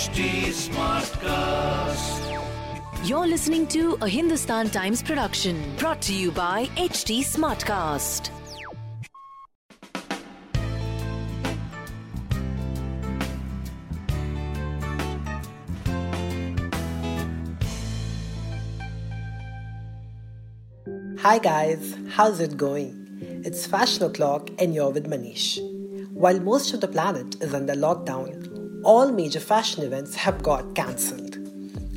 HT Smartcast. You're listening to a Hindustan Times production brought to you by HT Smartcast. Hi guys, how's it going? It's Fashion O'Clock and you're with Manish. While most of the planet is under lockdown, all major fashion events have got cancelled.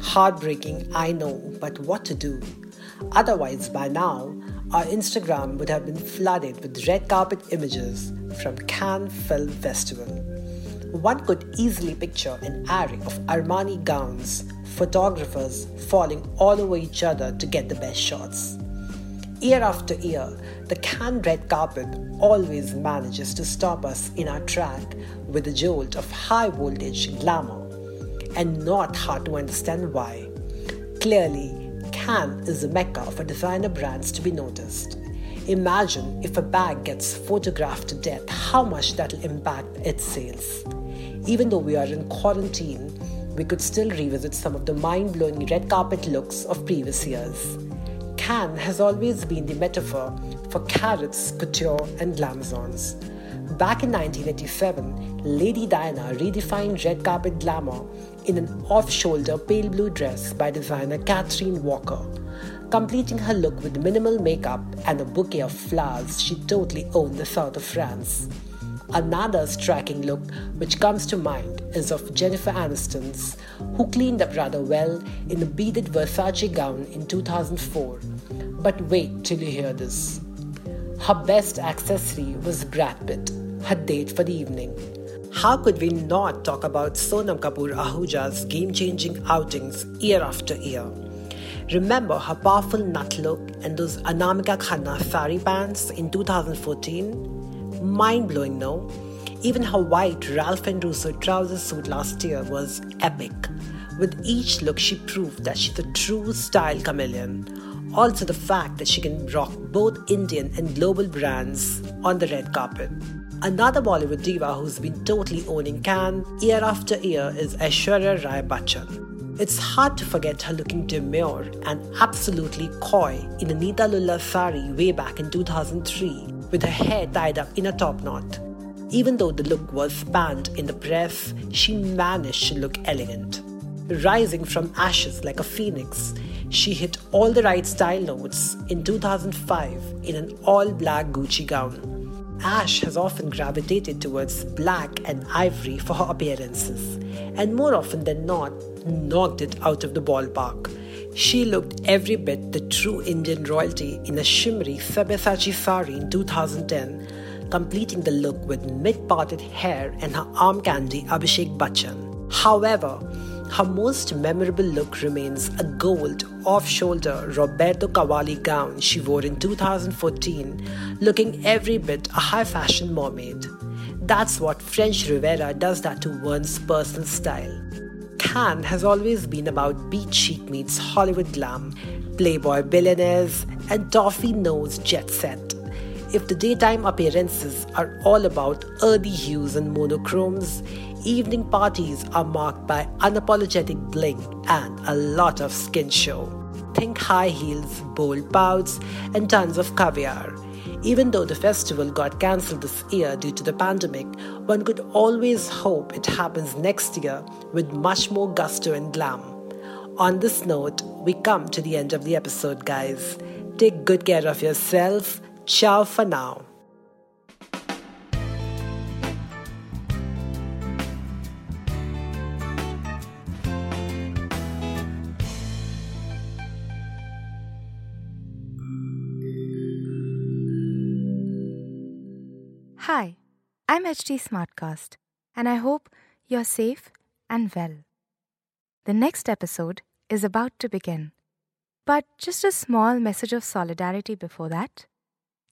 Heartbreaking, I know, but what to do? Otherwise, by now, our Instagram would have been flooded with red carpet images from Cannes Film Festival. One could easily picture an array of Armani gowns, photographers falling all over each other to get the best shots. Year after year, the Cannes red carpet always manages to stop us in our track with a jolt of high voltage glamour, and not hard to understand why. Clearly, Cannes is a mecca for designer brands to be noticed. Imagine if a bag gets photographed to death, how much that'll impact its sales. Even though we are in quarantine, we could still revisit some of the mind blowing red carpet looks of previous years. Cannes has always been the metaphor for carats, couture, and glamazons. Back in 1987, Lady Diana redefined red carpet glamour in an off shoulder pale blue dress by designer Catherine Walker. Completing her look with minimal makeup and a bouquet of flowers, she totally owned the south of France. Another striking look which comes to mind is of Jennifer Aniston's, who cleaned up rather well in a beaded Versace gown in 2004. But wait till you hear this. Her best accessory was Brad Pitt, her date for the evening. How could we not talk about Sonam Kapoor Ahuja's game changing outings year after year? Remember her powerful nut look and those Anamika Khanna sari pants in 2014? Mind blowing, no? Even her white Ralph and Russo trouser suit last year was epic. With each look, she proved that she's a true style chameleon. Also, the fact that she can rock both Indian and global brands on the red carpet. Another Bollywood diva who's been totally owning Cannes year after year is Aishwarya Rai Bachchan. It's hard to forget her looking demure and absolutely coy in a Neeta Lulla sari way back in 2003 with her hair tied up in a top knot. Even though the look was banned in the press, she managed to look elegant. Rising from ashes like a phoenix, she hit all the right style notes in 2005 in an all black Gucci gown. Ash has often gravitated towards black and ivory for her appearances, and more often than not, knocked it out of the ballpark. She looked every bit the true Indian royalty in a shimmery Sabyasachi sari in 2010, completing the look with mid parted hair and her arm candy Abhishek Bachchan. However, her most memorable look remains a gold off shoulder Roberto Cavalli gown she wore in 2014, looking every bit a high fashion mermaid. That's what French Riviera does that to one's personal style. Cannes has always been about beach chic meets Hollywood glam, playboy billionaires, and toffee nosed jet set. If the daytime appearances are all about earthy hues and monochromes, evening parties are marked by unapologetic bling and a lot of skin show. Think high heels, bold pouts, and tons of caviar. Even though the festival got cancelled this year due to the pandemic, one could always hope it happens next year with much more gusto and glam. On this note, we come to the end of the episode, guys. Take good care of yourself. Ciao for now. Hi, I'm HT Smartcast. and I hope you're safe and well. The next episode is about to begin. But just a small message of solidarity before that.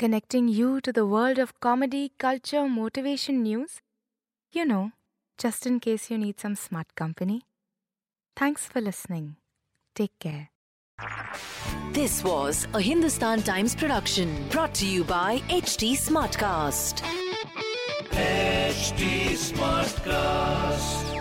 connecting you to the world of comedy, culture, motivation news. You know, just in case you need some smart company. Thanks for listening. Take care. This was a Hindustan Times production brought to you by HT Smartcast. HT Smartcast.